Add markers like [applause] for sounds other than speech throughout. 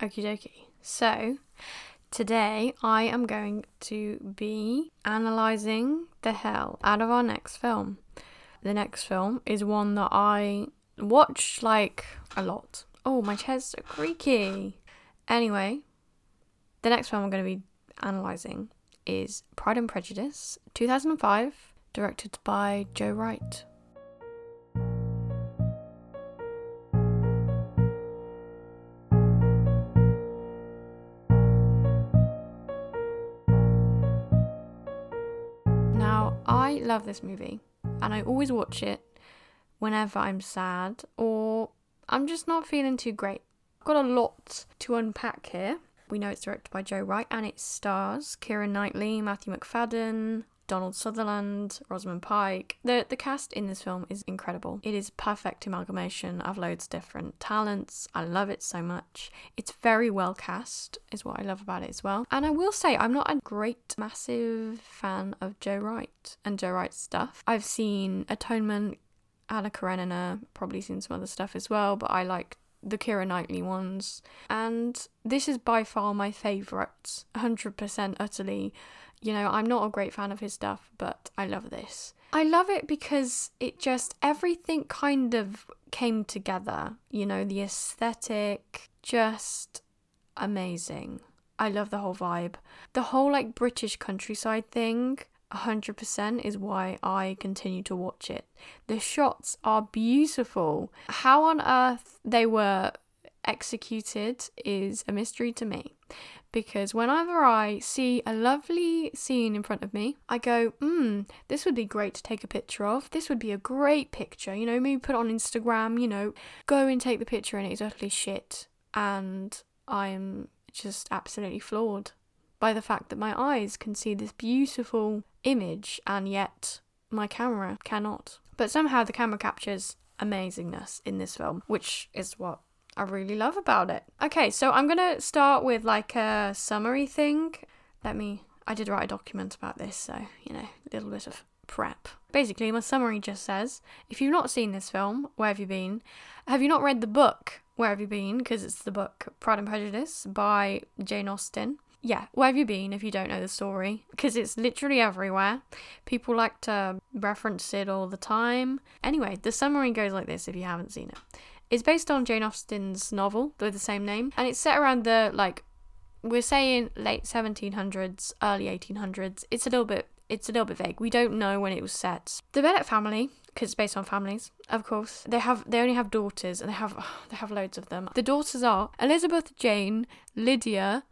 Okie dokie. So, today I am going to be analysing the hell out of our next film. The next film is one that I watch like a lot. Oh, my chair's so creaky. Anyway, the next film I'm going to be analysing is Pride and Prejudice, 2005, directed by Joe Wright. Love this movie and I always watch it whenever I'm sad or I'm just not feeling too great. Got a lot to unpack here. We know it's directed by Joe Wright and it stars Keira Knightley, Matthew Macfadyen, Donald Sutherland, Rosamund Pike. The the cast in this film is incredible. It is perfect amalgamation of loads of different talents. I love it so much. It's very well cast, is what I love about it as well. And I will say I'm not a great massive fan of Joe Wright and Joe Wright's stuff. I've seen Atonement, Anna Karenina, probably seen some other stuff as well, but I like the Keira Knightley ones. And this is by far my favourite, 100% utterly. You know, I'm not a great fan of his stuff, but I love this. I love it because it just, everything kind of came together. You know, the aesthetic, just amazing. I love the whole vibe. The whole like British countryside thing, 100% is why I continue to watch it. The shots are beautiful. How on earth they were executed is a mystery to me. Because whenever I see a lovely scene in front of me, I go, hmm, this would be great to take a picture of. This would be a great picture, you know, maybe put on Instagram, you know, go and take the picture and it's utterly shit. And I'm just absolutely floored by the fact that my eyes can see this beautiful image and yet my camera cannot. But somehow the camera captures amazingness in this film, which is what I really love about it. Okay, so I'm gonna start with like a summary thing. Let me. I did write a document about this, so you know, a little bit of prep. Basically, my summary just says if you've not seen this film, where have you been? Have you not read the book, Where Have You Been? Because it's the book Pride and Prejudice by Jane Austen yeah, where have you been if you don't know the story? Because it's literally everywhere. People like to reference it all the time. Anyway, the summary goes like this if you haven't seen it. It's based on Jane Austen's novel with the same name, and it's set around the like we're saying late 1700s, early 1800s. It's a little bit it's a little bit vague. We don't know when it was set. The Bennet family, because it's based on families, of course. They have they only have daughters, and they have oh, [sighs] they have loads of them. The daughters are Elizabeth, Jane, Lydia,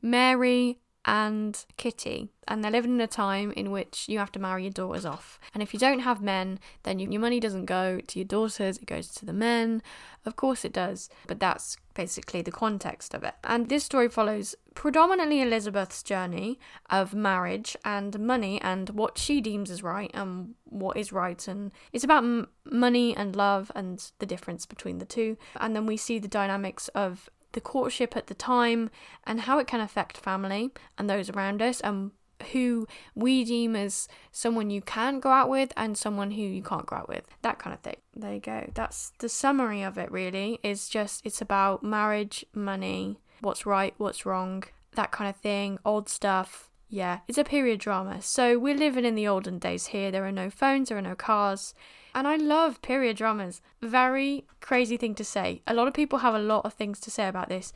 Mary and Kitty, and they're living in a time in which you have to marry your daughters off. And if you don't have men, then you, your money doesn't go to your daughters, it goes to the men. Of course it does, but that's basically the context of it. And this story follows predominantly Elizabeth's journey of marriage and money and what she deems as right and what is right. And it's about m- money and love and the difference between the two. And then we see the dynamics of the courtship at the time and how it can affect family and those around us and who we deem as someone you can go out with and someone who you can't go out with that kind of thing. There you go. That's the summary of it really. Is just it's about marriage money what's right what's wrong that kind of thing old stuff. Yeah it's a period drama. So we're living in the olden days here. There are no phones there are no cars and I love period dramas. Very crazy thing to say. A lot of people have a lot of things to say about this.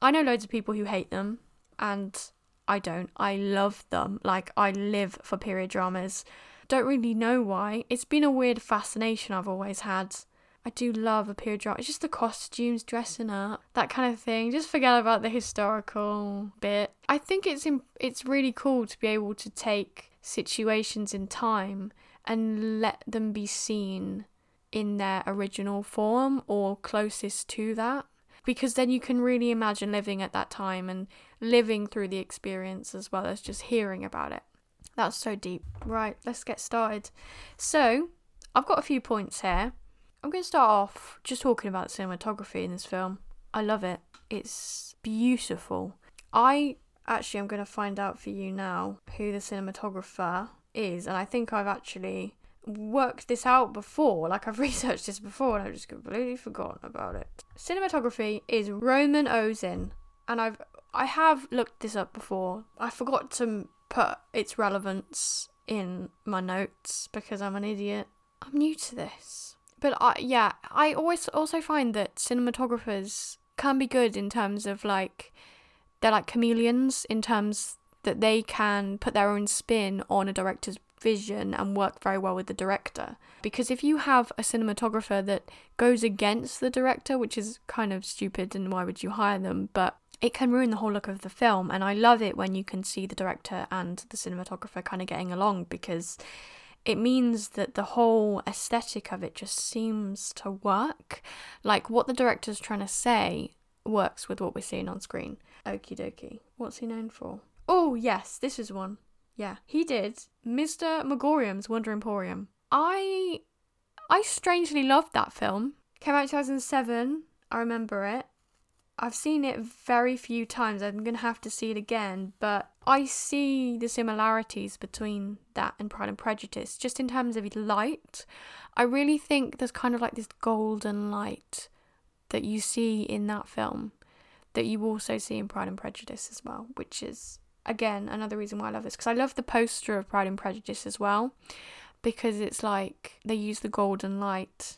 I know loads of people who hate them, and I don't. I love them. Like, I live for period dramas. Don't really know why. It's been a weird fascination I've always had. I do love a period drama. It's just the costumes, dressing up, that kind of thing. Just forget about the historical bit. I think it's in, it's really cool to be able to take situations in time and let them be seen in their original form or closest to that. Because then you can really imagine living at that time and living through the experience as well as just hearing about it. That's so deep. Right, let's get started. So, I've got a few points here. I'm going to start off just talking about cinematography in this film. I love it. It's beautiful. I actually am going to find out for you now who the cinematographer is, and I think I've actually worked this out before. Like I've [laughs] researched this before and I've just completely forgotten about it. Cinematography is Roman Osin, and I've I have looked this up before. I forgot to put its relevance in my notes because I'm an idiot. I'm new to this. But I yeah, I always also find that cinematographers can be good in terms of like they're like chameleons in terms that they can put their own spin on a director's vision and work very well with the director. Because if you have a cinematographer that goes against the director, which is kind of stupid and why would you hire them, but it can ruin the whole look of the film. And I love it when you can see the director and the cinematographer kind of getting along because it means that the whole aesthetic of it just seems to work. Like what the director's trying to say works with what we're seeing on screen. Okie dokie. What's he known for? Oh, yes, this is one. Yeah, he did Mr. Magorium's Wonder Emporium. I I strangely loved that film. Came out 2007. I remember it. I've seen it very few times. I'm going to have to see it again, but I see the similarities between that and Pride and Prejudice just in terms of light. I really think there's kind of like this golden light that you see in that film that you also see in Pride and Prejudice as well, which is again another reason why I love this because I love the poster of Pride and Prejudice as well because it's like they use the golden light.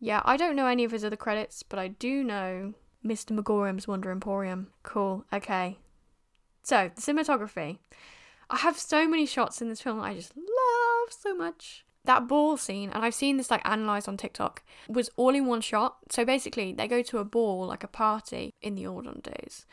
Yeah, I don't know any of his other credits, but I do know Mr. Magorium's Wonder Emporium. Cool. Okay. So, the cinematography. I have so many shots in this film I just love so much. That ball scene, and I've seen this like analysed on TikTok, was all in one shot. So basically, they go to a ball, like a party in the olden days,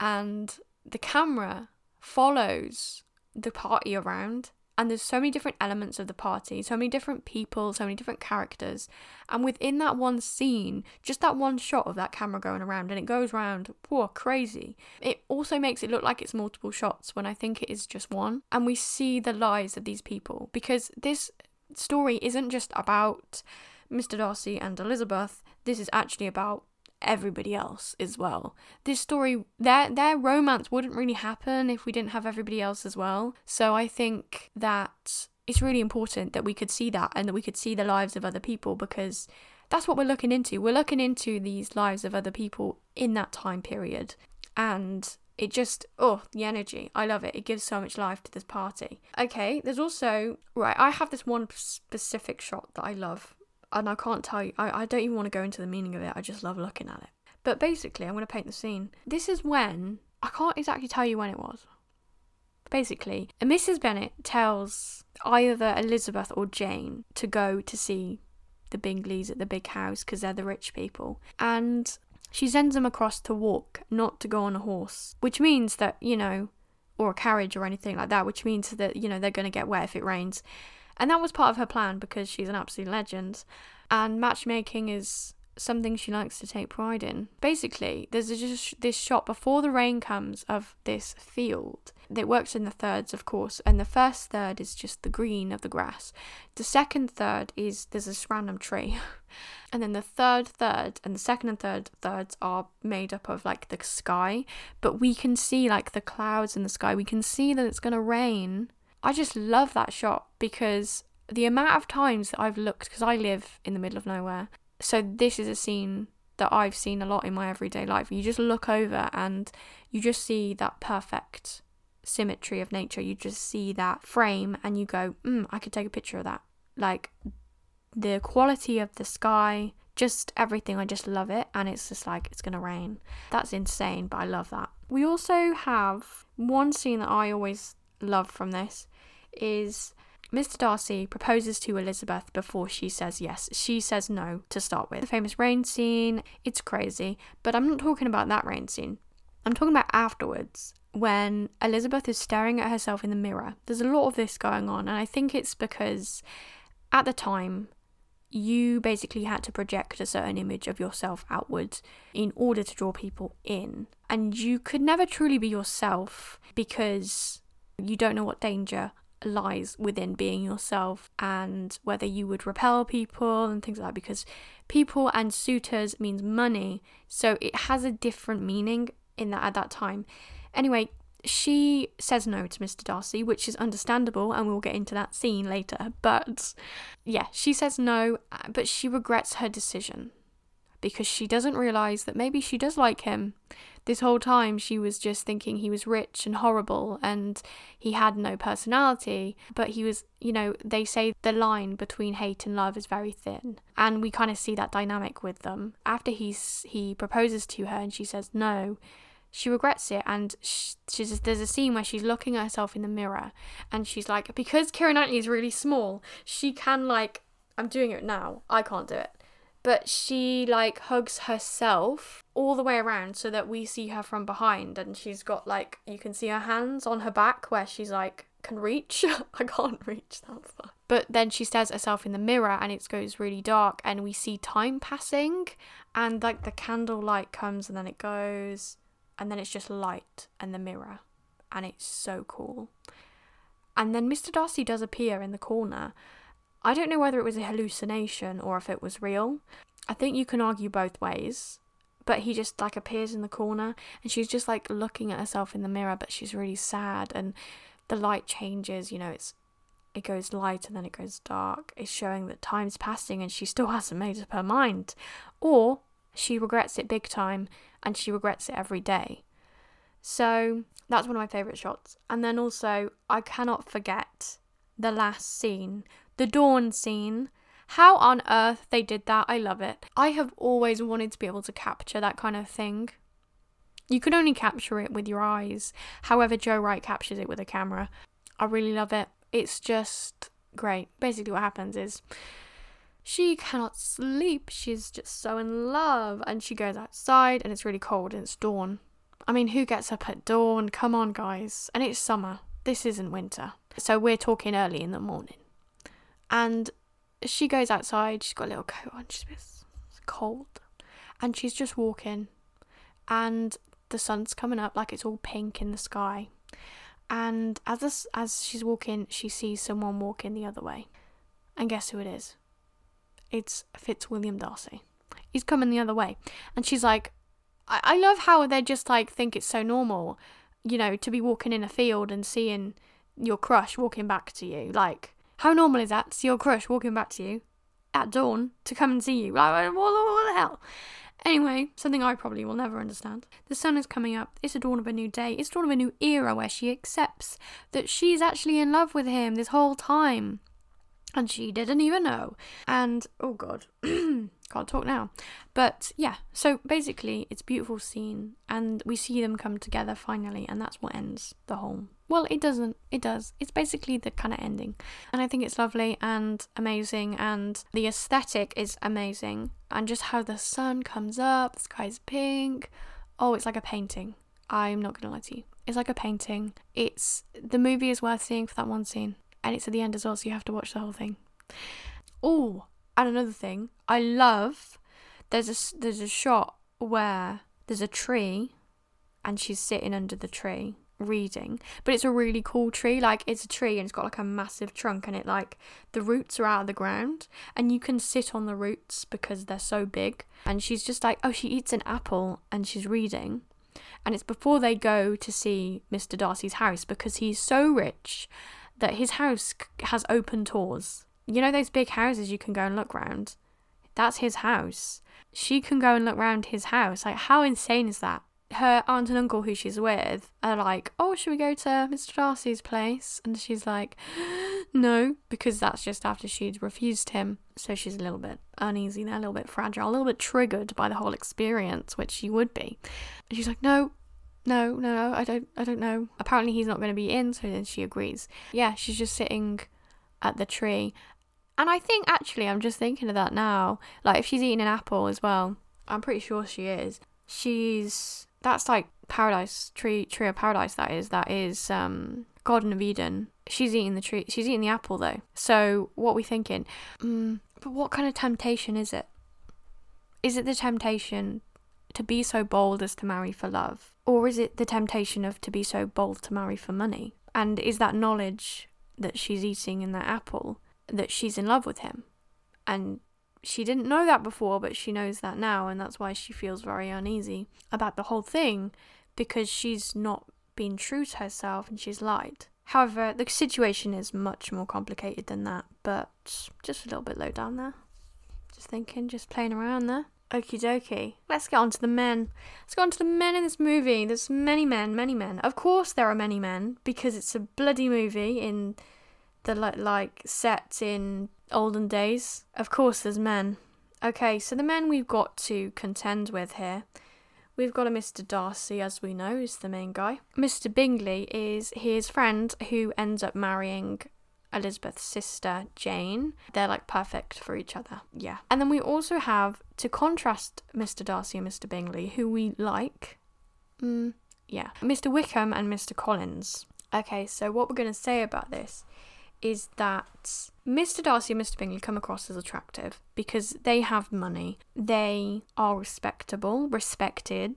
and the camera follows the party around and there's so many different elements of the party, so many different people, so many different characters. And within that one scene, just that one shot of that camera going around and it goes around, whoa, crazy. It also makes it look like it's multiple shots when I think it is just one. And we see the lives of these people because this story isn't just about Mr. Darcy and Elizabeth, this is actually about everybody else as well. This story, their their romance wouldn't really happen if we didn't have everybody else as well. So I think that it's really important that we could see that and that we could see the lives of other people because that's what we're looking into. We're looking into these lives of other people in that time period. And it just oh the energy i love it it gives so much life to this party okay there's also right i have this one specific shot that i love and I can't tell you, I, I don't even want to go into the meaning of it, I just love looking at it. But basically, I'm going to paint the scene. This is when, I can't exactly tell you when it was. Basically, Mrs. Bennet tells either Elizabeth or Jane to go to see the Bingleys at the big house because they're the rich people. And she sends them across to walk, not to go on a horse, which means that, you know, or a carriage or anything like that, which means that, you know, they're going to get wet if it rains. And that was part of her plan because she's an absolute legend. And matchmaking is something she likes to take pride in. Basically, there's just this shot before the rain comes of this field. It works in the thirds, of course, and the first third is just the green of the grass. The second third is there's this random tree. [laughs] and then the third third and the second and third thirds are made up of like the sky, but we can see like the clouds in the sky. We can see that it's going to rain I just love that shot because the amount of times that I've looked, because I live in the middle of nowhere, so this is a scene that I've seen a lot in my everyday life. You just look over and you just see that perfect symmetry of nature. You just see that frame and you go, mm, I could take a picture of that. Like the quality of the sky, just everything. I just love it. And it's just like, it's going to rain. That's insane, but I love that. We also have one scene that I always love from this is Mr. Darcy proposes to Elizabeth before she says yes. She says no to start with. The famous rain scene, it's crazy, but I'm not talking about that rain scene. I'm talking about afterwards when Elizabeth is staring at herself in the mirror. There's a lot of this going on, and I think it's because at the time you basically had to project a certain image of yourself outwards in order to draw people in. And you could never truly be yourself because you don't know what danger lies within being yourself and whether you would repel people and things like that because people and suitors means money so it has a different meaning in that at that time anyway she says no to Mr. Darcy, which is understandable, and we'll get into that scene later. But yeah, she says no, but she regrets her decision because she doesn't realize that maybe she does like him. This whole time, she was just thinking he was rich and horrible and he had no personality. But he was, you know, they say the line between hate and love is very thin. And we kind of see that dynamic with them. After he's, he proposes to her and she says no, she regrets it and she's there's a scene where she's looking at herself in the mirror and she's like because Keira Knightley is really small she can like I'm doing it now I can't do it but she like hugs herself all the way around so that we see her from behind and she's got like you can see her hands on her back where she's like can reach. [laughs] I can't reach that far. But then she stares herself in the mirror and it goes really dark and we see time passing and like the candle light comes and then it goes and then it's just light and the mirror and it's so cool. And then mr darcy does appear in the corner I don't know whether it was a hallucination or if it was real. I think you can argue both ways. But he just like appears in the corner and she's just like looking at herself in the mirror, but she's really sad and the light changes, you know, it's it goes light and then it goes dark. It's showing that time's passing and she still [laughs] hasn't made up her mind. Or she regrets it big time and she regrets it every day. So that's one of my favourite shots. And then also, I cannot forget the last scene the dawn scene. How on earth they did that, I love it. I have always wanted to be able to capture that kind of thing. You can only capture it with your eyes. However, Joe Wright captures it with a camera. I really love it. It's just great. Basically, what happens is she cannot sleep. She's just so in love. And she goes outside, and it's really cold and it's dawn. I mean, who gets up at dawn? Come on, guys. And it's summer. This isn't winter. So we're talking early in the morning. And she goes outside, she's got a little coat on, she's cold. And she's just walking. And the sun's coming up like it's all pink in the sky. And as this, as she's walking, she sees someone walking the other way. And guess who it is? It's Fitzwilliam Darcy. He's coming the other way. And she's like, I, I love how they just like think it's so normal, you know, to be walking in a field and seeing your crush walking back to you. Like, how normal is that to see your crush walking back to you at dawn to come and see you? Like, what, what the hell? Anyway, something I probably will never understand. The sun is coming up. It's the dawn of a new day. It's the dawn of a new era where she accepts that she's actually in love with him this whole time. And she didn't even know. And, oh god, [clears throat] can't talk now. But yeah, so basically, it's a beautiful scene, and we see them come together finally, and that's what ends the whole well, it doesn't. It does. It's basically the kind of ending. And I think it's lovely and amazing, and the aesthetic is amazing. And just how the sun comes up, the sky's pink. Oh, it's like a painting. I'm not gonna lie to you. It's like a painting. It's the movie is worth seeing for that one scene. And it's at the end as well, so you have to watch the whole thing. Oh, and another thing, I love there's a there's a shot where there's a tree and she's sitting under the tree reading but it's a really cool tree like it's a tree and it's got like a massive trunk and it like the roots are out of the ground and you can sit on the roots because they're so big. And she's just like oh she eats an apple and she's reading. And it's before they go to see Mr. Darcy's house because he's so rich that his house has open tours you know those big houses you can go and look round? That's his house. She can go and look round his house. Like how insane is that her aunt and uncle who she's with are like, "Oh, should we go to Mr. Darcy's place?" And she's like, [gasps] "No," because that's just after she'd refused him. So she's a little bit uneasy there, a little bit fragile, a little bit triggered by the whole experience, which she would be. And she's like, "No, no, no, I don't, I don't know." Apparently, he's not going to be in, so then she agrees. Yeah, she's just sitting at the tree, and I think actually, I'm just thinking of that now. Like, if she's eating an apple as well, I'm pretty sure she is. She's that's like paradise tree tree of paradise that is that is um garden of eden. She's eating the tree she's eating the apple though. So what are we thinking? Mm, but what kind of temptation is it? Is it the temptation to be so bold as to marry for love? Or is it the temptation of to be so bold to marry for money? And is that knowledge that she's eating in that apple that she's in love with him? And she didn't know that before, but she knows that now, and that's why she feels very uneasy about the whole thing because she's not been true to herself and she's lied. However, the situation is much more complicated than that, but just a little bit low down there. Just thinking, just playing around there. Okie dokie. Let's get on to the men. Let's get on to the men in this movie. There's many men, many men. Of course, there are many men because it's a bloody movie in the like set in olden days. Of course, there's men. Okay, so the men we've got to contend with here. We've got a Mr. Darcy, as we know, is the main guy. Mr. Bingley is his friend who ends up marrying Elizabeth's sister, Jane. They're like perfect for each other. Yeah. And then we also have, to contrast Mr. Darcy and Mr. Bingley, who we like. Mm, yeah. Mr. Wickham and Mr. Collins. Okay, so what we're going to say about this is that Mr. Darcy and Mr. Bingley come across as attractive because they have money, they are respectable, respected.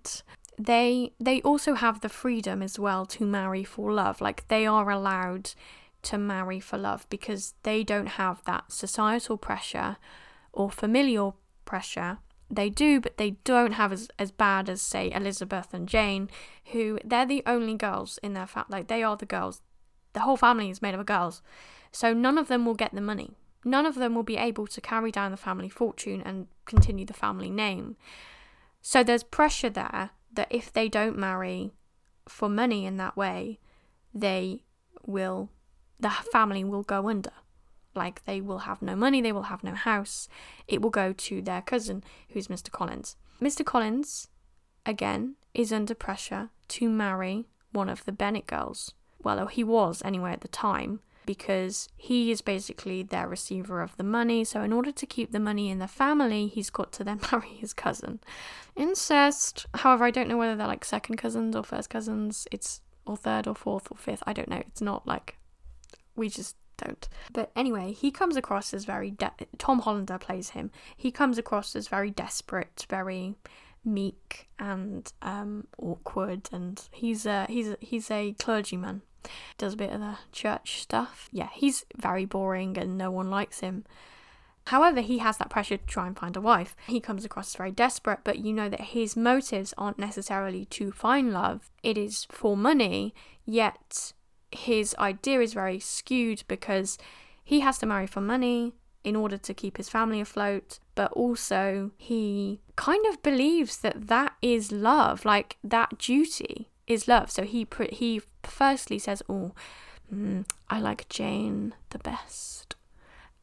They they also have the freedom as well to marry for love. Like they are allowed to marry for love because they don't have that societal pressure or familial pressure. They do, but they don't have as, as bad as say Elizabeth and Jane, who they're the only girls in their family. Like they are the girls the whole family is made up of girls. So none of them will get the money. None of them will be able to carry down the family fortune and continue the family name. So there's pressure there that if they don't marry for money in that way, they will, the family will go under. Like they will have no money, they will have no house. It will go to their cousin, who's Mr. Collins. Mr. Collins, again, is under pressure to marry one of the Bennet girls well, he was anyway at the time, because he is basically their receiver of the money. So, in order to keep the money in the family, he's got to then [laughs] marry his cousin. Incest. However, I don't know whether they're like second cousins or first cousins. It's or third or fourth or fifth. I don't know. It's not like we just don't. But anyway, he comes across as very de- Tom Hollander plays him. He comes across as very desperate, very meek and um, awkward, and he's a he's a, he's a clergyman does a bit of the church stuff. Yeah, he's very boring and no one likes him. However, he has that pressure to try and find a wife. He comes across as very desperate, but you know that his motives aren't necessarily to find love, it is for money, yet his idea is very skewed because he has to marry for money in order to keep his family afloat, but also he kind of believes that that is love, like that duty is love. So he he firstly says, "Oh, mm, I like Jane the best,"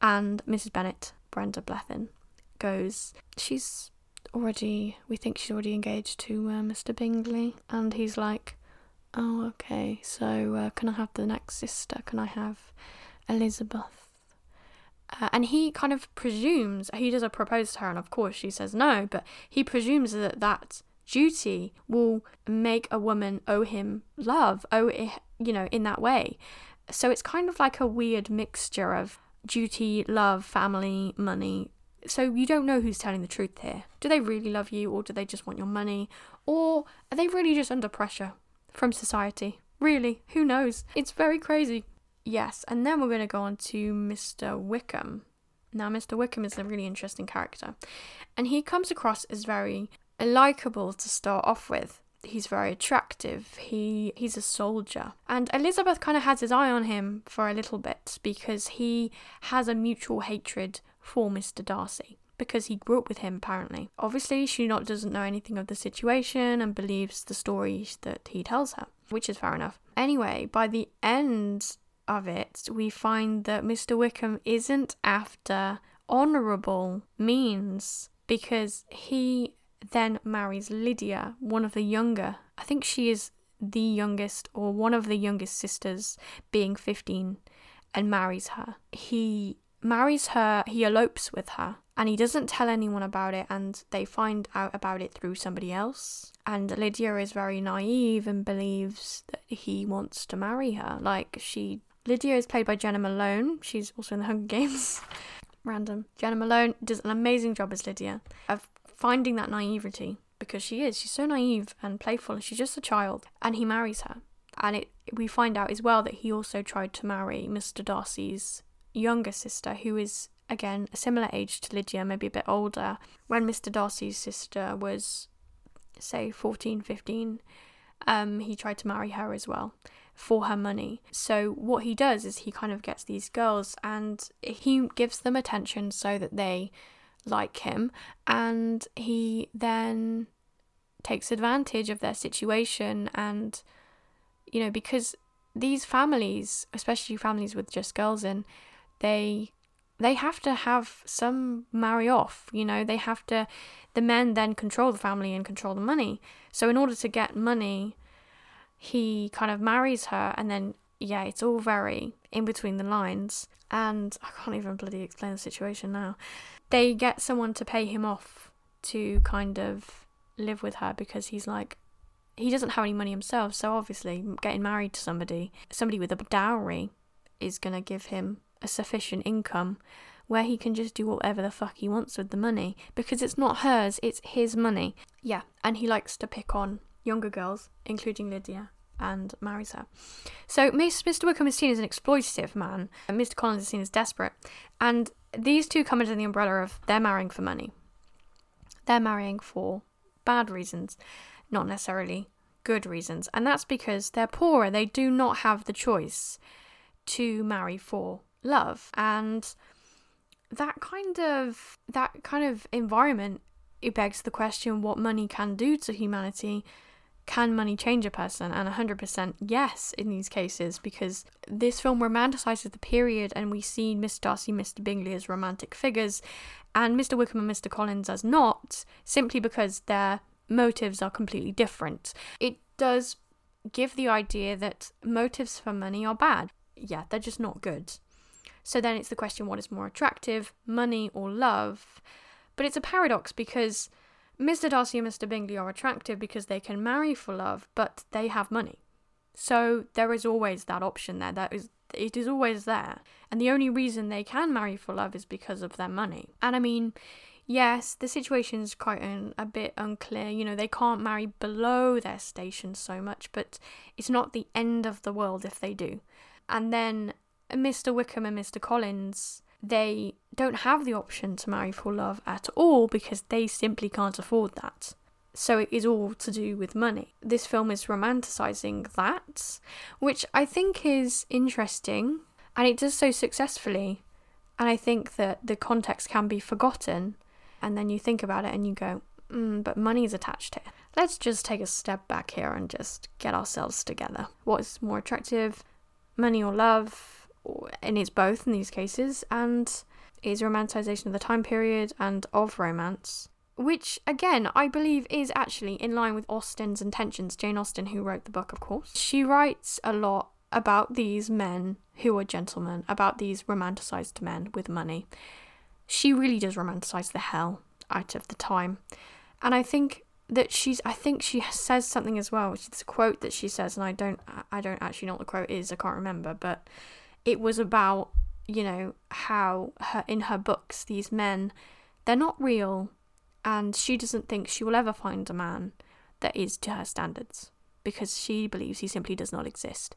and Mrs. Bennet, Brenda Blethyn, goes, "She's already. We think she's already engaged to uh, Mr. Bingley," and he's like, "Oh, okay. So uh, can I have the next sister? Can I have Elizabeth?" Uh, and he kind of presumes he does a propose to her, and of course she says no, but he presumes that that duty will make a woman owe him love, owe it, you know, in that way. So it's kind of like a weird mixture of duty, love, family, money. So you don't know who's telling the truth here. Do they really love you or do they just want your money? Or are they really just under pressure from society? Really, who knows? It's very crazy. Yes, and then we're going to go on to Mr. Wickham. Now, Mr. Wickham is a really interesting character, and he comes across as very likable to start off with. He's very attractive. He he's a soldier. And Elizabeth kind of has his eye on him for a little bit because he has a mutual hatred for Mr. Darcy because he grew up with him apparently. Obviously, she not doesn't know anything of the situation and believes the stories that he tells her, which is fair enough. Anyway, by the end of it, we find that Mr. Wickham isn't after honourable means because he then marries Lydia, one of the younger. I think she is the youngest or one of the youngest sisters, being 15, and marries her. He marries her, he elopes with her, and he doesn't tell anyone about it, and they find out about it through somebody else. And Lydia is very naive and believes that he wants to marry her. Like, she. Lydia is played by Jena Malone. She's also in the Hunger Games. [laughs] Random. Jena Malone does an amazing job as Lydia of finding that naivety because she is. She's so naive and playful. And she's just a child, and he marries her. And it we find out as well that he also tried to marry Mr. Darcy's younger sister, who is again a similar age to Lydia, maybe a bit older. When Mr. Darcy's sister was, say, 14, 15, um, he tried to marry her as well for her money. So what he does is he kind of gets these girls and he gives them attention so that they like him and he then takes advantage of their situation and you know because these families especially families with just girls in they they have to have some marry off you know they have to the men then control the family and control the money. So in order to get money he kind of marries her and then yeah it's all very in between the lines. And i can't even bloody explain the situation now they get someone to pay him off to kind of live with her because he's like he doesn't have any money himself so obviously getting married to somebody somebody with a dowry is going to give him a sufficient income where he can just do whatever the fuck he wants with the money because it's not hers it's his money yeah and he likes to pick on younger girls including lydia and marries her. So Mr. Wickham is seen as an exploitative man, and Mr. Collins is seen as desperate. And these two come under the umbrella of they're marrying for money. They're marrying for bad reasons, not necessarily good reasons. And that's because they're poorer. They do not have the choice to marry for love. And that kind of that kind of environment it begs the question what money can do to humanity can money change a person? And 100% yes in these cases because this film romanticizes the period and we see Miss Darcy Mr. Bingley as romantic figures and Mr. Wickham and Mr. Collins as not, simply because their motives are completely different. It does give the idea that motives for money are bad. Yeah, they're just not good. So then it's the question what is more attractive, money or love? But it's a paradox because Mr. Darcy and Mr. Bingley are attractive because they can marry for love, but they have money. So there is always that option there. That is it is always there. And the only reason they can marry for love is because of their money. And I mean, yes, the situation is quite a bit unclear. You know, they can't marry below their station so much, but it's not the end of the world if they do. And then Mr. Wickham and Mr. Collins they don't have the option to marry for love at all because they simply can't afford that. So it is all to do with money. This film is romanticizing that, which I think is interesting and it does so successfully. And I think that the context can be forgotten. And then you think about it and you go, mm, but money is attached here. Let's just take a step back here and just get ourselves together. What is more attractive, money or love? And it's both in these cases, and is romanticization of the time period and of romance, which again I believe is actually in line with Austen's intentions. Jane Austen, who wrote the book, of course, she writes a lot about these men who are gentlemen, about these romanticized men with money. She really does romanticize the hell out of the time, and I think that she's I think she says something as well. It's a quote that she says, and I don't I don't actually know what the quote is. I can't remember, but it was about you know how her in her books these men they're not real and she doesn't think she will ever find a man that is to her standards because she believes he simply does not exist.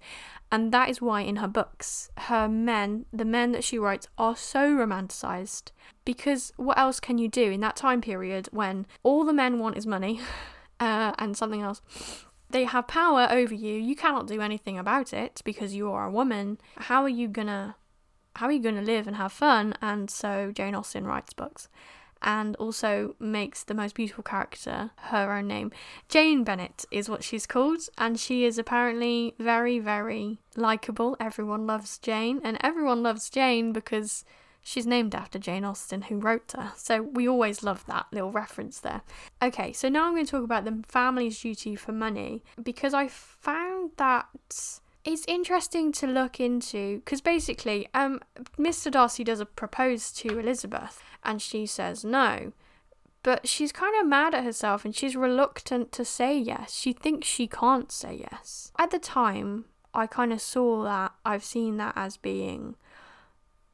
And that is why in her books her men the men that she writes are so romanticized because what else can you do in that time period when all the men want is money [laughs] uh, and something else they have power over you. You cannot do anything about it because you are a woman. How are you gonna how are you gonna live and have fun? And so Jane Austen writes books and also makes the most beautiful character her own name. Jane Bennet is what she's called, and she is apparently very, very likable. Everyone loves Jane, and everyone loves Jane because She's named after Jane Austen, who wrote her, so we always love that little reference there. Okay, so now I'm going to talk about the family's duty for money because I found that it's interesting to look into because basically, um, Mr. Darcy does a propose to Elizabeth, and she says no. But she's kind of mad at herself and she's reluctant to say yes. She thinks she can't say yes. At the time, I kind of saw that, I've seen that as being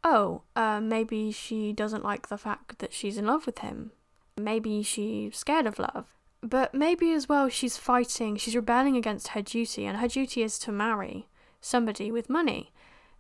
oh, uh, maybe she doesn't like the fact that she's in love with him. Maybe she's scared of love. But maybe as well she's fighting, she's rebelling against her duty, and her duty is to marry somebody with money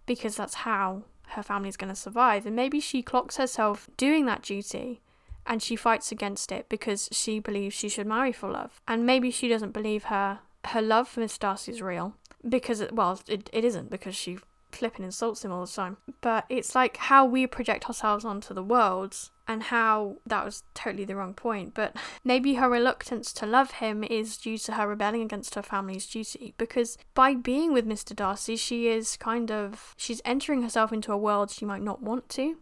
because that's how her family's going to survive. And maybe she clocks herself doing that duty and she fights against it because she believes she should marry for love. And maybe she doesn't believe her her love for Miss Darcy is real because, it, well, it, it isn't because she flipping insults him all the time. But it's like how we project ourselves onto the world and how that was totally the wrong point. But [laughs] maybe her reluctance to love him is due to her rebelling against her family's duty because by being with Mr. Darcy, she is kind of she's entering herself into a world she might not want to.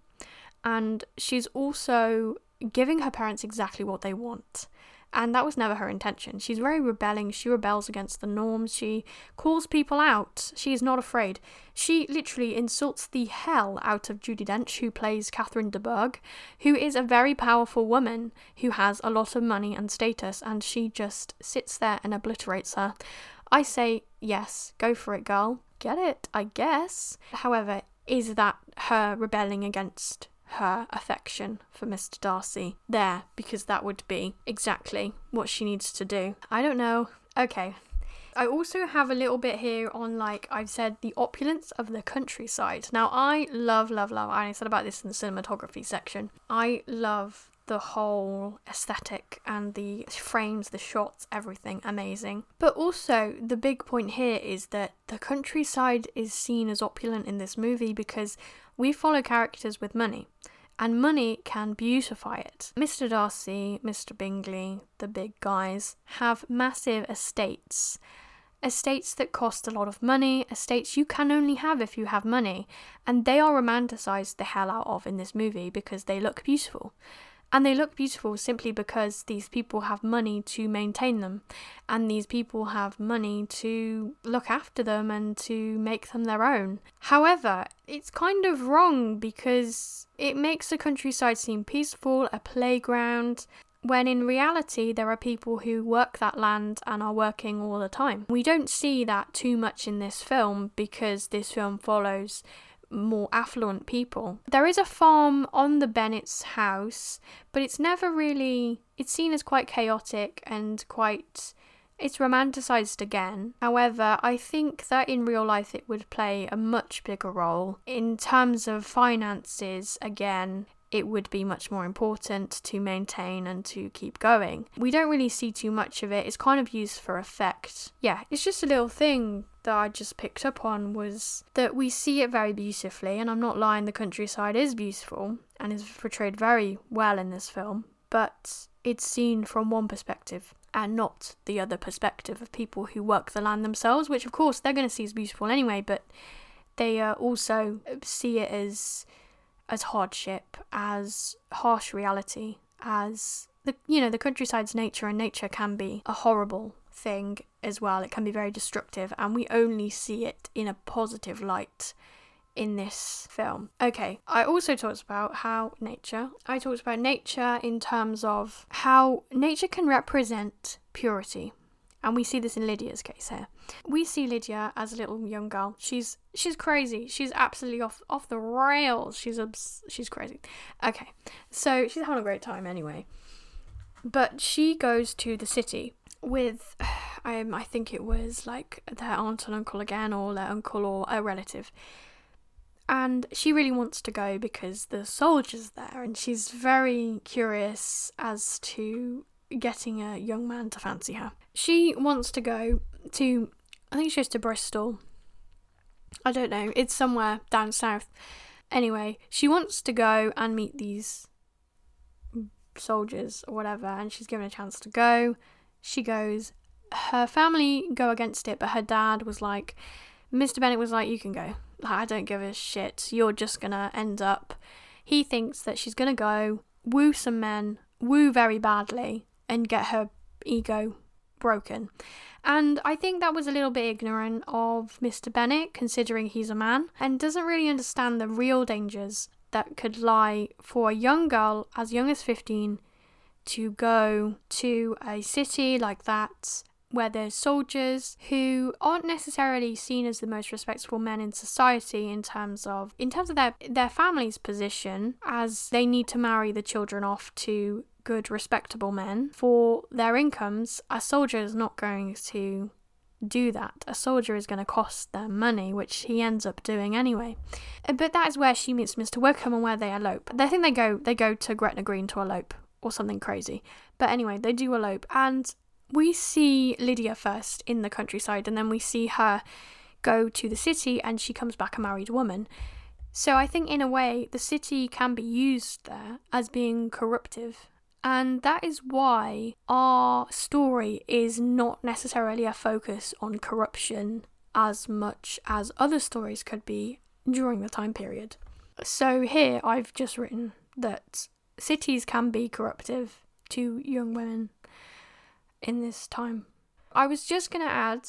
And she's also giving her parents exactly what they want and that was never her intention. She's very rebelling. She rebels against the norms. She calls people out. She is not afraid. She literally insults the hell out of Judi Dench, who plays Catherine de Bourgh, who is a very powerful woman who has a lot of money and status, and she just sits there and obliterates her. I say, yes, go for it, girl. Get it, I guess. However, is that her rebelling against her affection for Mr. Darcy there because that would be exactly what she needs to do. I don't know. Okay. I also have a little bit here on, like I've said, the opulence of the countryside. Now, I love, love, love, I said about this in the cinematography section. I love the whole aesthetic and the frames, the shots, everything amazing. But also, the big point here is that the countryside is seen as opulent in this movie because we follow characters with money, and money can beautify it. Mr. Darcy, Mr. Bingley, the big guys, have massive estates. Estates that cost a lot of money, estates you can only have if you have money, and they are romanticized the hell out of in this movie because they look beautiful. And they look beautiful simply because these people have money to maintain them, and these people have money to look after them and to make them their own. However, it's kind of wrong because it makes the countryside seem peaceful, a playground, when in reality there are people who work that land and are working all the time. We don't see that too much in this film because this film follows more affluent people. There is a farm on the Bennet's house, but it's never really it's seen as quite chaotic and quite it's romanticized again. However, I think that in real life it would play a much bigger role. In terms of finances, again, it would be much more important to maintain and to keep going. We don't really see too much of it. It's kind of used for effect. Yeah, it's just a little thing that I just picked up on was that we see it very beautifully, and I'm not lying, the countryside is beautiful and is portrayed very well in this film, but it's seen from one perspective and not the other perspective of people who work the land themselves, which of course they're going to see as beautiful anyway, but they uh, also see it as as hardship, as harsh reality, as the you know the countryside's nature, and nature can be a horrible thing as well. It can be very destructive, and we only see it in a positive light in this film. Okay, I also talked about how nature, I talked about nature in terms of how nature can represent purity. And we see this in Lydia's case here. We see Lydia as a little young girl. She's she's crazy. She's absolutely off off the rails. She's obs- she's crazy. Okay. So she's having a great time anyway. But she goes to the city with [sighs] um, I think it was like their aunt and uncle again, or their uncle or a relative. And she really wants to go because the soldier's there, and she's very curious as to getting a young man to fancy her. She wants to go to, I think she goes to Bristol. I don't know, it's somewhere down south. Anyway, she wants to go and meet these soldiers or whatever, and she's given a chance to go. She goes. Her family go against it, but her dad was like, Mr. Bennet was like, You can go. I don't give a shit. You're just gonna end up. He thinks that she's gonna go, woo some men, woo very badly, and get her ego broken. And I think that was a little bit ignorant of Mr. Bennet, considering he's a man, and doesn't really understand the real dangers that could lie for a young girl as young as 15 to go to a city like that where there's soldiers who aren't necessarily seen as the most respectable men in society in terms of in terms of their their family's position as they need to marry the children off to good respectable men. For their incomes a soldier is not going to do that. A soldier is going to cost them money which he ends up doing anyway. Uh, but that is where she meets mr wickham and where they elope. I think they go they go to gretna green to elope or something crazy. But anyway they do elope and we see Lydia first in the countryside, and then we see her go to the city, and she comes back a married woman. So I think, in a way, the city can be used there as being corruptive. And that is why our story is not necessarily a focus on corruption as much as other stories could be during the time period. So here I've just written that cities can be corruptive to young women in this time. I was just going to add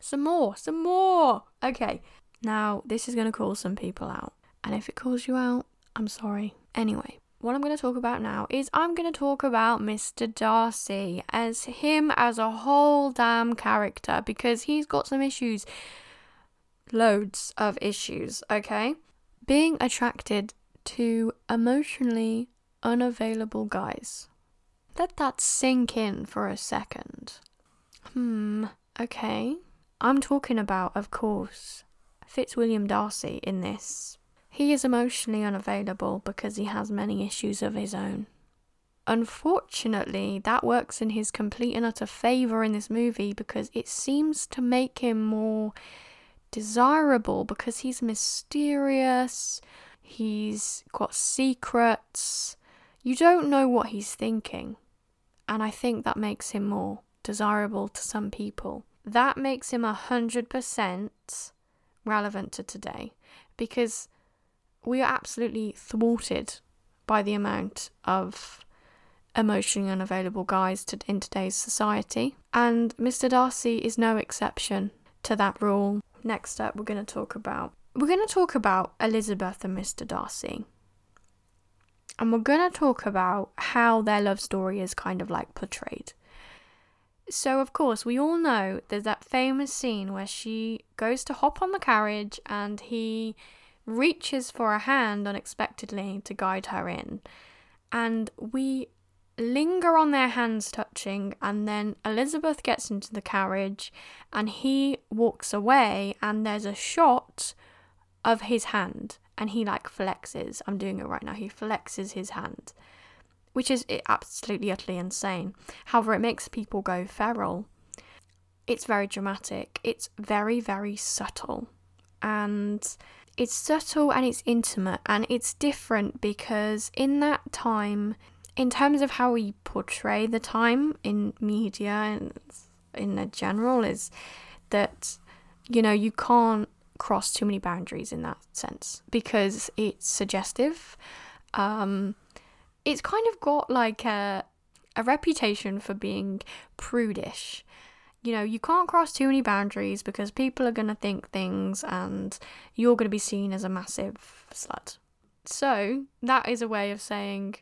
some more, some more. Okay, now this is going to call some people out. And if it calls you out, I'm sorry. Anyway, what I'm going to talk about now is I'm going to talk about Mr. Darcy as him as a whole damn character because he's got some issues. Loads of issues, okay? Being attracted to emotionally unavailable guys. Let that sink in for a second. Hmm, okay. I'm talking about, of course, Fitzwilliam Darcy in this. He is emotionally unavailable because he has many issues of his own. Unfortunately, that works in his complete and utter favour in this movie because it seems to make him more desirable because he's mysterious, he's got secrets, you don't know what he's thinking and I think that makes him more desirable to some people. That makes him a hundred percent relevant to today because we are absolutely thwarted by the amount of emotionally unavailable guys to, in today's society, and Mr. Darcy is no exception to that rule. Next up, we're going to talk about we're going to talk about Elizabeth and Mr. Darcy and we're going to talk about how their love story is kind of like portrayed. So, of course, we all know there's that famous scene where she goes to hop on the carriage and he reaches for a hand unexpectedly to guide her in. And we linger on their hands touching, and then Elizabeth gets into the carriage and he walks away, and there's a shot of his hand and he like flexes. I'm doing it right now. He flexes his hand, which is eh, absolutely utterly insane. However, it makes people go feral. It's very dramatic. It's very very subtle, and it's subtle and it's intimate and it's different because in that time, in terms of how we portray the time in media and in the general, is that you know you can't cross too many boundaries in that sense because it's suggestive. Um, it's kind of got like a, a reputation for being prudish. You know, you can't cross too many boundaries because people are going to think things and you're going to be seen as a massive slut. So, that is a way of saying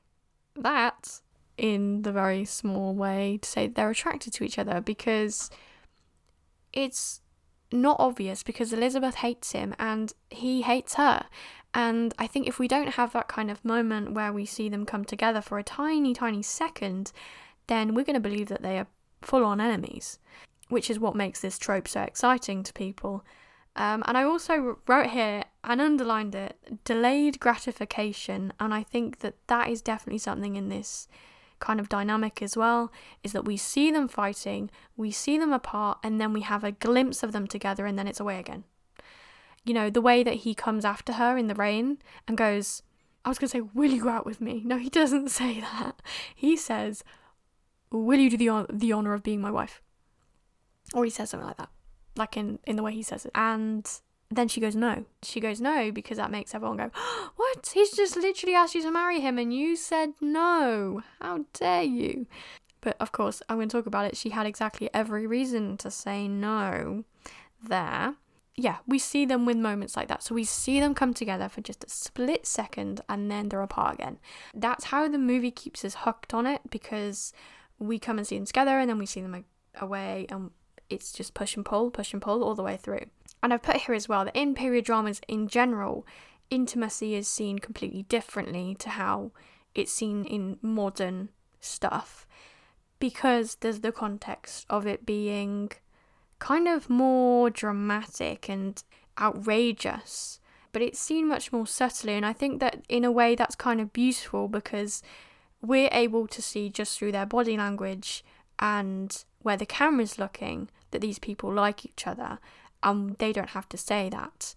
that in the very small way to say they're attracted to each other because it's not obvious because Elizabeth hates him and he hates her. And I think if we don't have that kind of moment where we see them come together for a tiny, tiny second, then we're going to believe that they are full on enemies, which is what makes this trope so exciting to people. Um, and I also wrote here and underlined it delayed gratification. And I think that that is definitely something in this kind of dynamic as well is that we see them fighting, we see them apart, and then we have a glimpse of them together, and then it's away again. You know, the way that he comes after her in the rain and goes, I was going to say, Will you go out with me? No, he [laughs] doesn't say that. He says, Will you do the, the honour of being my wife? Or he says something like that, like in, in the way he says it. And then she goes, no. She goes, no, because that makes everyone go, [gasps] what? He's just literally asked you to marry him and you said no. How dare you? But of course, I'm going to talk about it. She had exactly every reason to say no there. Yeah, we see them with moments like that. So we see them come together for just a split second and then they're apart again. That's how the movie keeps us hooked on it because we come and see them together and then we see them away and it's just push and pull, push and pull all the way through. And I've put here as well that in period dramas in general, intimacy is seen completely differently to how it's seen in modern stuff because there's the context of it being kind of more dramatic and outrageous, but it's seen much more subtly. And I think that in a way that's kind of beautiful because we're able to see just through their body language and where the camera's looking that these people like each other and they don't have to say that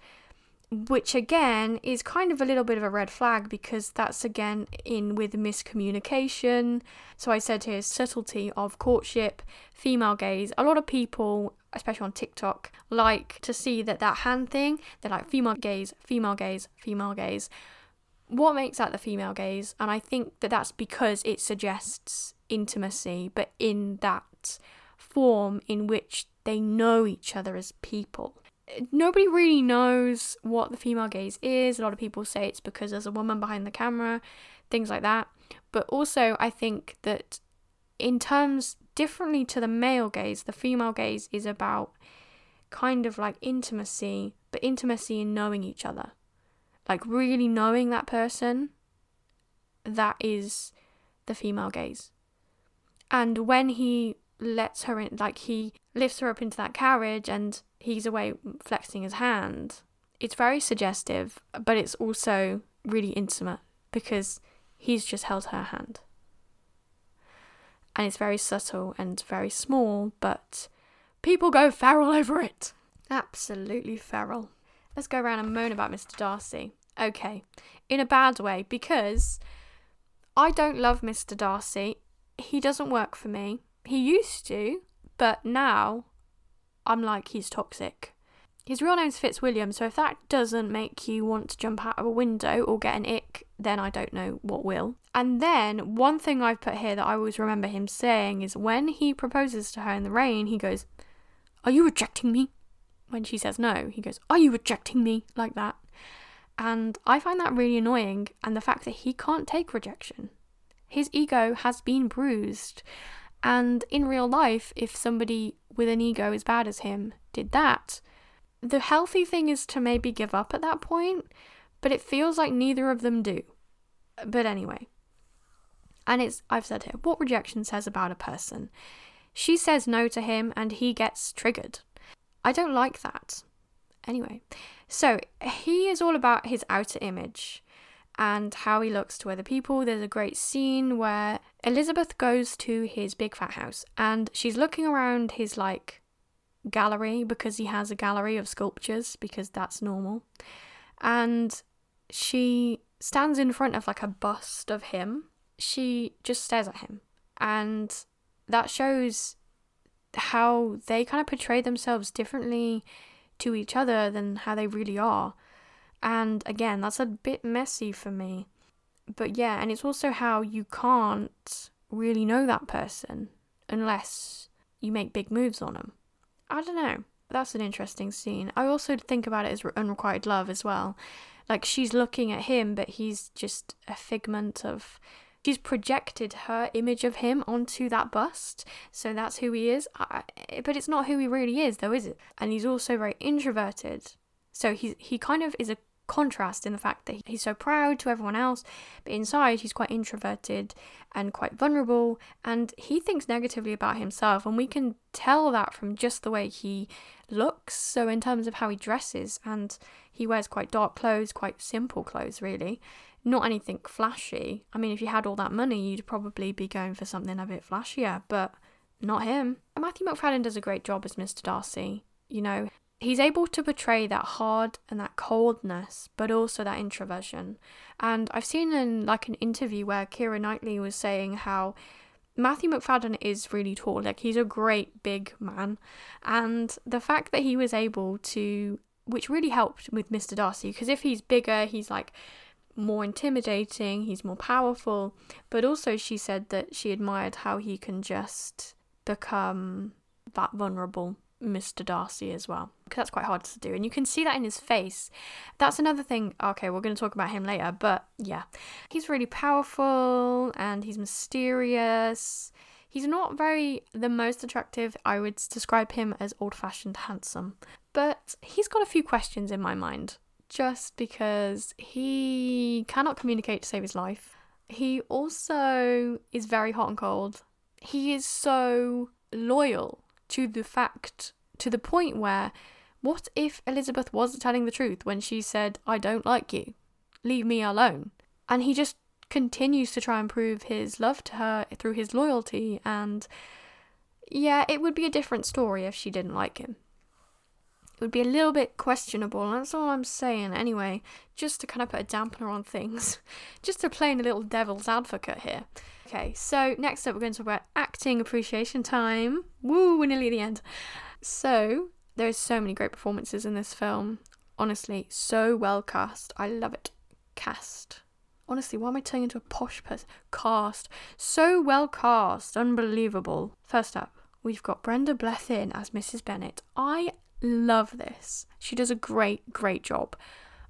which again is kind of a little bit of a red flag because that's again in with miscommunication. So I said here subtlety of courtship, female gaze. A lot of people, especially on TikTok, like to see that that hand thing. They're like female gaze, female gaze, female gaze. What makes that the female gaze? And I think that that's because it suggests intimacy, but in that form in which they know each other as people nobody really knows what the female gaze is. A lot of people say it's because there's a woman behind the camera, things like that. But also, I think that in terms differently to the male gaze, the female gaze is about kind of like intimacy, but intimacy in knowing each other. Like really knowing that person, that is the female gaze. And when he lets her in, like he lifts her up into that carriage and he's away flexing his hand. It's very suggestive, but it's also really intimate because he's just held her hand. And it's very subtle and very small, but people go feral over it. Absolutely feral. Let's go around and moan about Mr. Darcy. Okay, in a bad way, because I don't love Mr. Darcy. He doesn't work for me. He used to, but now I'm like, he's toxic. His real name's Fitzwilliam, so if that doesn't make you want to jump out of a window or get an ick, then I don't know what will. And then, one thing I've put here that I always remember him saying is when he proposes to her in the rain, he goes, Are you rejecting me? When she says no, he goes, Are you rejecting me? Like that. And I find that really annoying, and the fact that he can't take rejection. His ego has been bruised. And in real life, if somebody with an ego as bad as him did that, the healthy thing is to maybe give up at that point, but it feels like neither of them do. But anyway, and it's, I've said here, what rejection says about a person. She says no to him and he gets triggered. I don't like that. Anyway, so he is all about his outer image and how he looks to other people. There's a great scene where Elizabeth goes to his big fat house and she's looking around his like gallery because he has a gallery of sculptures because that's normal. And she stands in front of like a bust of him. She just stares at him. And that shows how they kind of portray themselves differently to each other than how they really are. And again, that's a bit messy for me. But yeah, and it's also how you can't really know that person unless you make big moves on them. I don't know. That's an interesting scene. I also think about it as unrequited love as well. Like she's looking at him, but he's just a figment of. She's projected her image of him onto that bust, so that's who he is. I, but it's not who he really is, though, is it? And he's also very introverted. So he he kind of is a contrast in the fact that he's so proud to everyone else, but inside he's quite introverted and quite vulnerable, and he thinks negatively about himself. And we can tell that from just the way he looks. So, in terms of how he dresses, and he wears quite dark clothes, quite simple clothes, really. Not anything flashy. I mean, if you had all that money, you'd probably be going for something a bit flashier, but not him. Matthew Macfadyen does a great job as Mr. Darcy. You know, he's able to portray that hard and that coldness, but also that introversion. And I've seen in like an interview where Keira Knightley was saying how Matthew Macfadyen is really tall, like he's a great big man, and the fact that he was able to, which really helped with Mr. Darcy, because if he's bigger, he's like more intimidating, he's more powerful, but also she said that she admired how he can just become that vulnerable Mr. Darcy as well. Because that's quite hard to do. And you can see that in his face. That's another thing. Okay, we're going to talk about him later. But yeah, he's really powerful and he's mysterious. He's not very the most attractive. I would describe him as old fashioned handsome. But he's got a few questions in my mind. Just because he cannot communicate to save his life. He also is very hot and cold. He is so loyal to the fact, to the point where, what if Elizabeth was telling the truth when she said, I don't like you, leave me alone? And he just continues to try and prove his love to her through his loyalty and yeah, it would be a different story if she didn't like him. It would be a little bit questionable, that's all I'm saying anyway, just to kind of put a dampener on things, [laughs] just to play in a little devil's advocate here. Okay, so next up we're going to talk about acting appreciation time. Woo, we're nearly at the end. So, there's so many great performances in this film. Honestly, so well cast. I love it. Cast. Honestly, why am I turning into a posh person? Cast. So well cast. Unbelievable. First up, we've got Brenda Blethyn as Mrs. Bennet. I love this. She does a great, great job.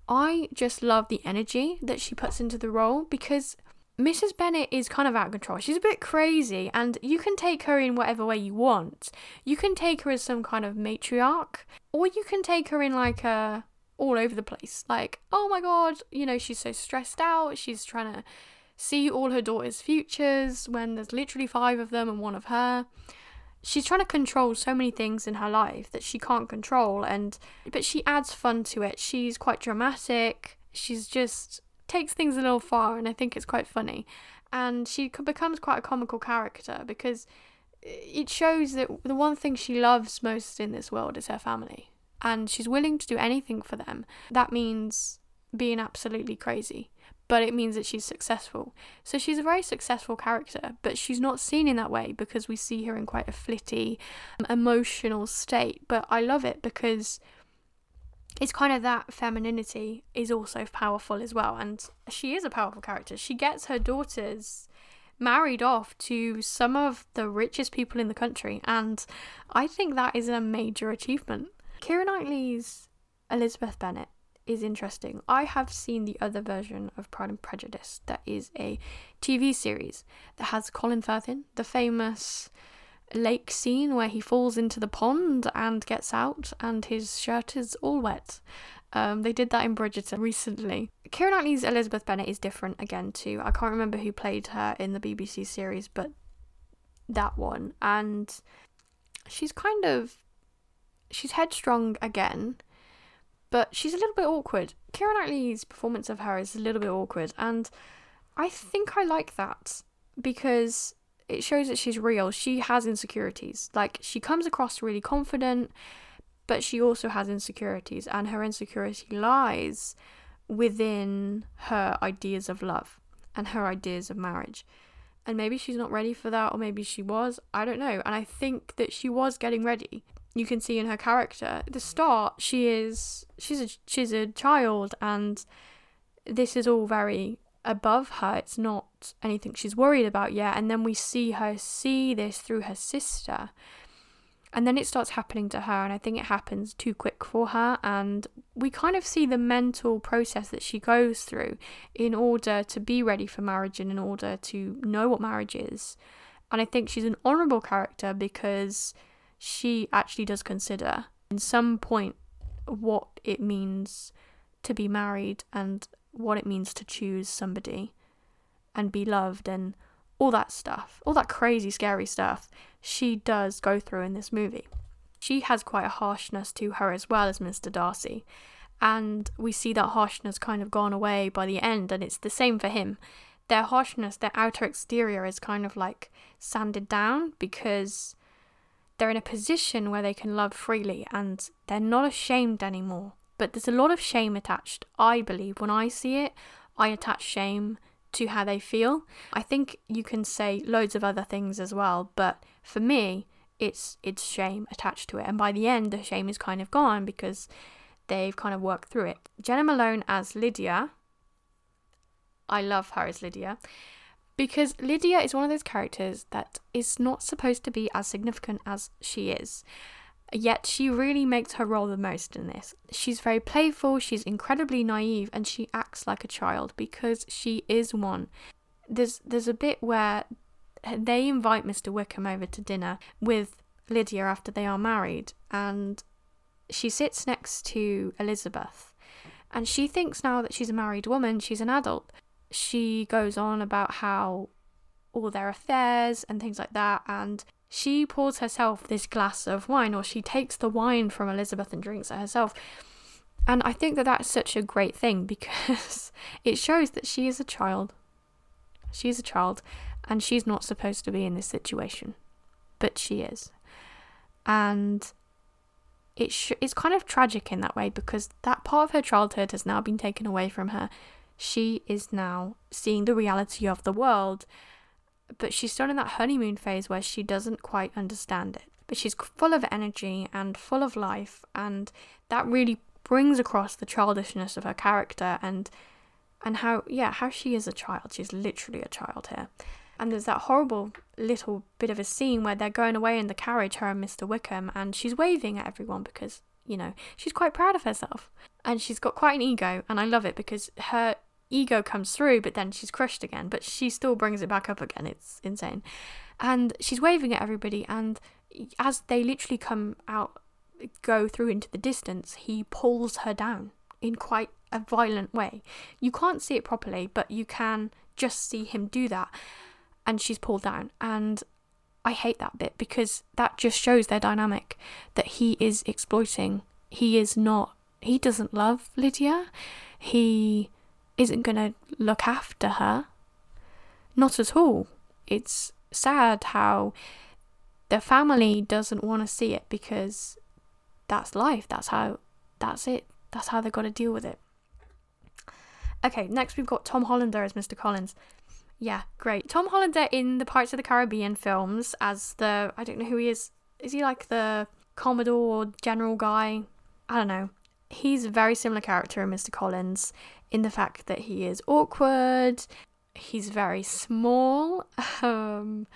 I just love the energy that she puts into the role because Mrs. Bennet is kind of out of control. She's a bit crazy, and you can take her in whatever way you want. You can take her as some kind of matriarch, or you can take her in like a all over the place. Like, oh my god, you know, she's so stressed out. She's trying to see all her daughter's futures when there's literally five of them and one of her. She's trying to control so many things in her life that she can't control, and but she adds fun to it. She's quite dramatic. She's just takes things a little far, and I think it's quite funny. And she becomes quite a comical character because eh, it shows that the one thing she loves most in this world is her family, and she's willing to do anything for them. That means being absolutely crazy, but it means that she's successful. So she's a very successful character, but she's not seen in that way because we see her in quite a flitty, um, emotional state. But I love it because it's kind of that femininity is also powerful as well and she is a powerful character she gets her daughters married off to some of the richest people in the country and i think that is a major achievement keira knightley's elizabeth bennet is interesting i have seen the other version of pride and prejudice that is a tv series that has colin firth in the famous lake scene where he falls into the pond and gets out and his shirt is all wet. Um, they did that in Bridgerton recently. Keira Knightley's Elizabeth Bennet is different again too. I can't remember who played her in the BBC series, but that one. And she's kind of she's headstrong again, but she's a little bit awkward. Keira Knightley's performance of her is a little bit awkward, and I think I like that because it shows that she's real. She has insecurities. Like she comes across really confident, but she also has insecurities, and her insecurity lies within her ideas of love and her ideas of marriage. And maybe she's not ready for that, or maybe she was. I don't know. And I think that she was getting ready. You can see in her character. At the start, she is she's a she's a child, and this is all very above her. It's not anything she's worried about yet. And then we see her see this through her sister. And then it starts happening to her, and I think it happens too quick for her. And we kind of see the mental process that she goes through in order to be ready for marriage and in order to know what marriage is. And I think she's an honourable character because she actually does consider, in some point, what it means to be married and what it means to choose somebody and be loved and all that stuff, all that crazy, scary stuff, she does go through in this movie. She has quite a harshness to her as well as Mr. Darcy. And we see that harshness kind of gone away by the end, and it's the same for him. Their harshness, their outer exterior is kind of like sanded down because they're in a position where they can love freely and they're not ashamed anymore but there's a lot of shame attached. I believe when I see it, I attach shame to how they feel. I think you can say loads of other things as well, but for me, it's it's shame attached to it. And by the end, the shame is kind of gone because they've kind of worked through it. Jena Malone as Lydia. I love her as Lydia because Lydia is one of those characters that is not supposed to be as significant as she is. Yet she really makes her role the most in this. She's very playful, she's incredibly naive, and she acts like a child because she is one. There's there's a bit where they invite Mr. Wickham over to dinner with Lydia after they are married, and she sits next to Elizabeth. And she thinks now that she's a married woman, she's an adult. She goes on about how all their affairs and things like that, and she pours herself this glass of wine, or she takes the wine from Elizabeth and drinks it herself. And I think that that's such a great thing [laughs] because it shows that she is a child. She's a child and she's not supposed to be in this situation. but she is. And it sh- it's kind of tragic in that way because that part of her childhood has now been taken away from her. She is now seeing the reality of the world, but she's still in that honeymoon phase where she doesn't quite understand it. But she's full of energy and full of life, and that really brings across the childishness of her character and and how yeah how she is a child. She's literally a child here. And there's that horrible little bit of a scene where they're going away in the carriage, her and Mr. Wickham, and she's waving at everyone because, you know, she's quite proud of herself. And she's got quite an ego, and I love it because her ego comes through, but then she's crushed again, but she still brings it back up again. It's insane. And she's waving at everybody, and as they literally come out, go through into the distance, he pulls her down in quite a violent way. You can't see it properly, but you can just see him do that and she's pulled down. And I hate that bit because that just shows their dynamic that he is exploiting. He is not, he doesn't love Lydia. He isn't going to look after her. Not at all. It's sad how the family doesn't want to see it because that's life. That's how, that's it. That's how they've got to deal with it. Okay, next we've got Tom Hollander as Mr. Collins. Yeah, great. Tom Hollander in the Pirates of the Caribbean films as the I don't know who he is. Is he like the Commodore General guy? I don't know. He's a very similar character in Mr. Collins in the fact that he is awkward, he's very small, [laughs] um,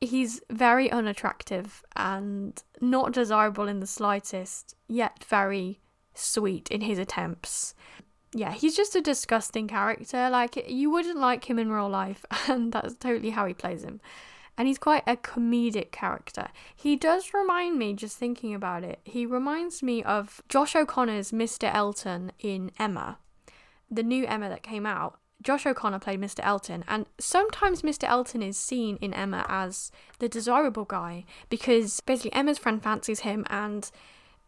he's very unattractive and not desirable in the slightest, yet very sweet in his attempts yeah, he's just a disgusting character. Like, you wouldn't like him in real life, [laughs] and that's totally how he plays him. And he's quite a comedic character. He does remind me, just thinking about it, he reminds me of Josh O'Connor's Mr. Elton in Emma, the new Emma that came out. Josh O'Connor played Mr. Elton, and sometimes Mr. Elton is seen in Emma as the desirable guy because basically Emma's friend fancies him and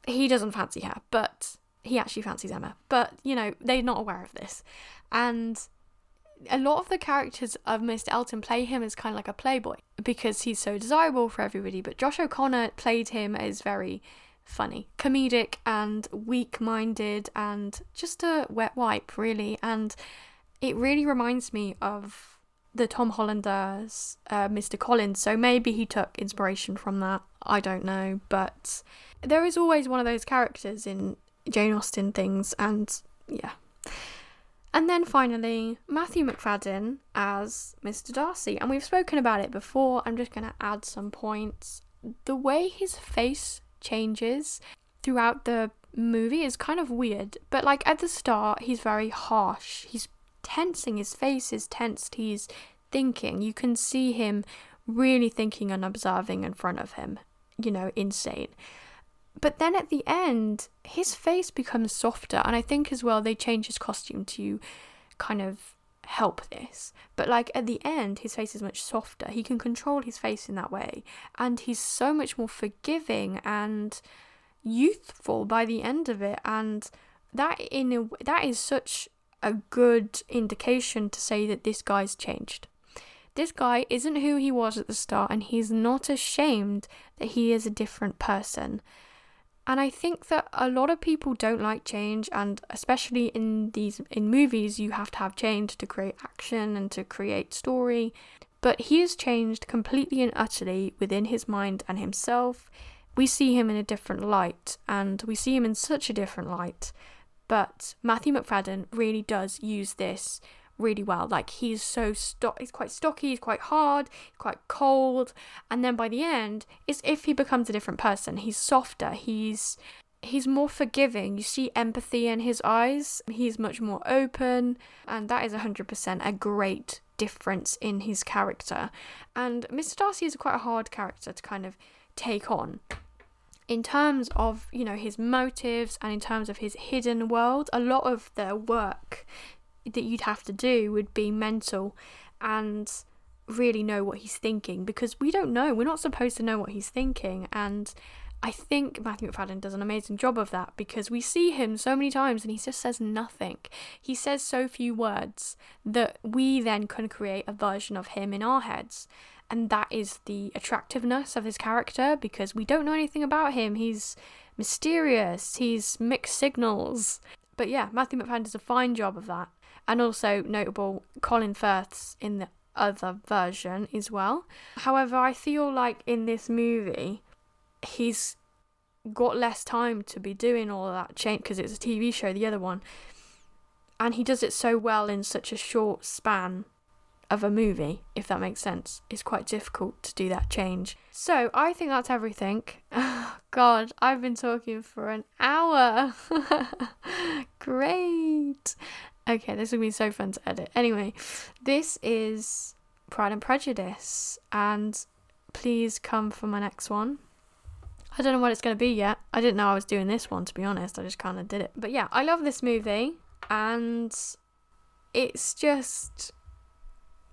he doesn't fancy her, but he actually fancies Emma, but you know, they're not aware of this. And a lot of the characters of Mr. Elton play him as kind of like a playboy because he's so desirable for everybody. But Josh O'Connor played him as very funny, comedic, and weak minded, and just a wet wipe, really. And it really reminds me of the Tom Hollander's uh, Mr. Collins. So maybe he took inspiration from that. I don't know. But there is always one of those characters in Jane Austen things, and yeah. And then finally, Matthew Macfadyen as Mr. Darcy. And we've spoken about it before. I'm just going to add some points. The way his face changes throughout the movie is kind of weird. But like at the start, he's very harsh. He's tensing, his face is tensed. He's thinking. You can see him really thinking and observing in front of him. You know, insane. But then at the end, his face becomes softer, and I think as well they change his costume to kind of help this. But like at the end, his face is much softer. He can control his face in that way, and he's so much more forgiving and youthful by the end of it. And that in a, that is such a good indication to say that this guy's changed. This guy isn't who he was at the start, and he's not ashamed that he is a different person. And I think that a lot of people don't like change and especially in these in movies you have to have change to create action and to create story. But he has changed completely and utterly within his mind and himself. We see him in a different light and we see him in such a different light. But Matthew Macfadyen really does use this really well. Like he's so stock, he's quite stocky, he's quite hard, quite cold, and then by the end, it's if he becomes a different person. He's softer. He's he's more forgiving. You see empathy in his eyes. He's much more open, and that is 100% a great difference in his character. And Mr. Darcy is quite a hard character to kind of take on. In terms of, you know, his motives and in terms of his hidden world, a lot of the work that you'd have to do would be mental and really know what he's thinking because we don't know. We're not supposed to know what he's thinking. And I think Matthew Macfadyen does an amazing job of that because we see him so many times and he just says nothing. He says so few words that we then can create a version of him in our heads. And that is the attractiveness of his character because we don't know anything about him. He's mysterious, he's mixed signals. But yeah, Matthew Macfadyen does a fine job of that. And also notable Colin Firth's in the other version as well. However, I feel like in this movie, he's got less time to be doing all that change because it's a TV show, the other one. And he does it so well in such a short span of a movie, if that makes sense. It's quite difficult to do that change. So I think that's everything. Oh, [laughs] God, I've been talking for an hour. [laughs] Great. Okay, this will be so fun to edit. Anyway, this is Pride and Prejudice, and please come for my next one. I don't know what it's going to be yet. I didn't know I was doing this one, to be honest. I just kind of did it. But yeah, I love this movie, and it's just.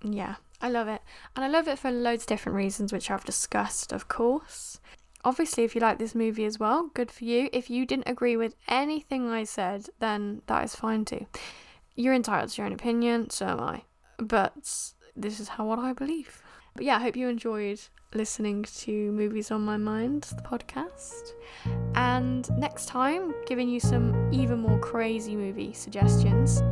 Yeah, I love it. And I love it for loads of different reasons, which I've discussed, of course. Obviously, if you like this movie as well, good for you. If you didn't agree with anything I said, then that is fine too. You're entitled to your own opinion, so am I. But this is how what I believe. But yeah, I hope you enjoyed listening to Movies on My Mind, the podcast. And next time, giving you some even more crazy movie suggestions.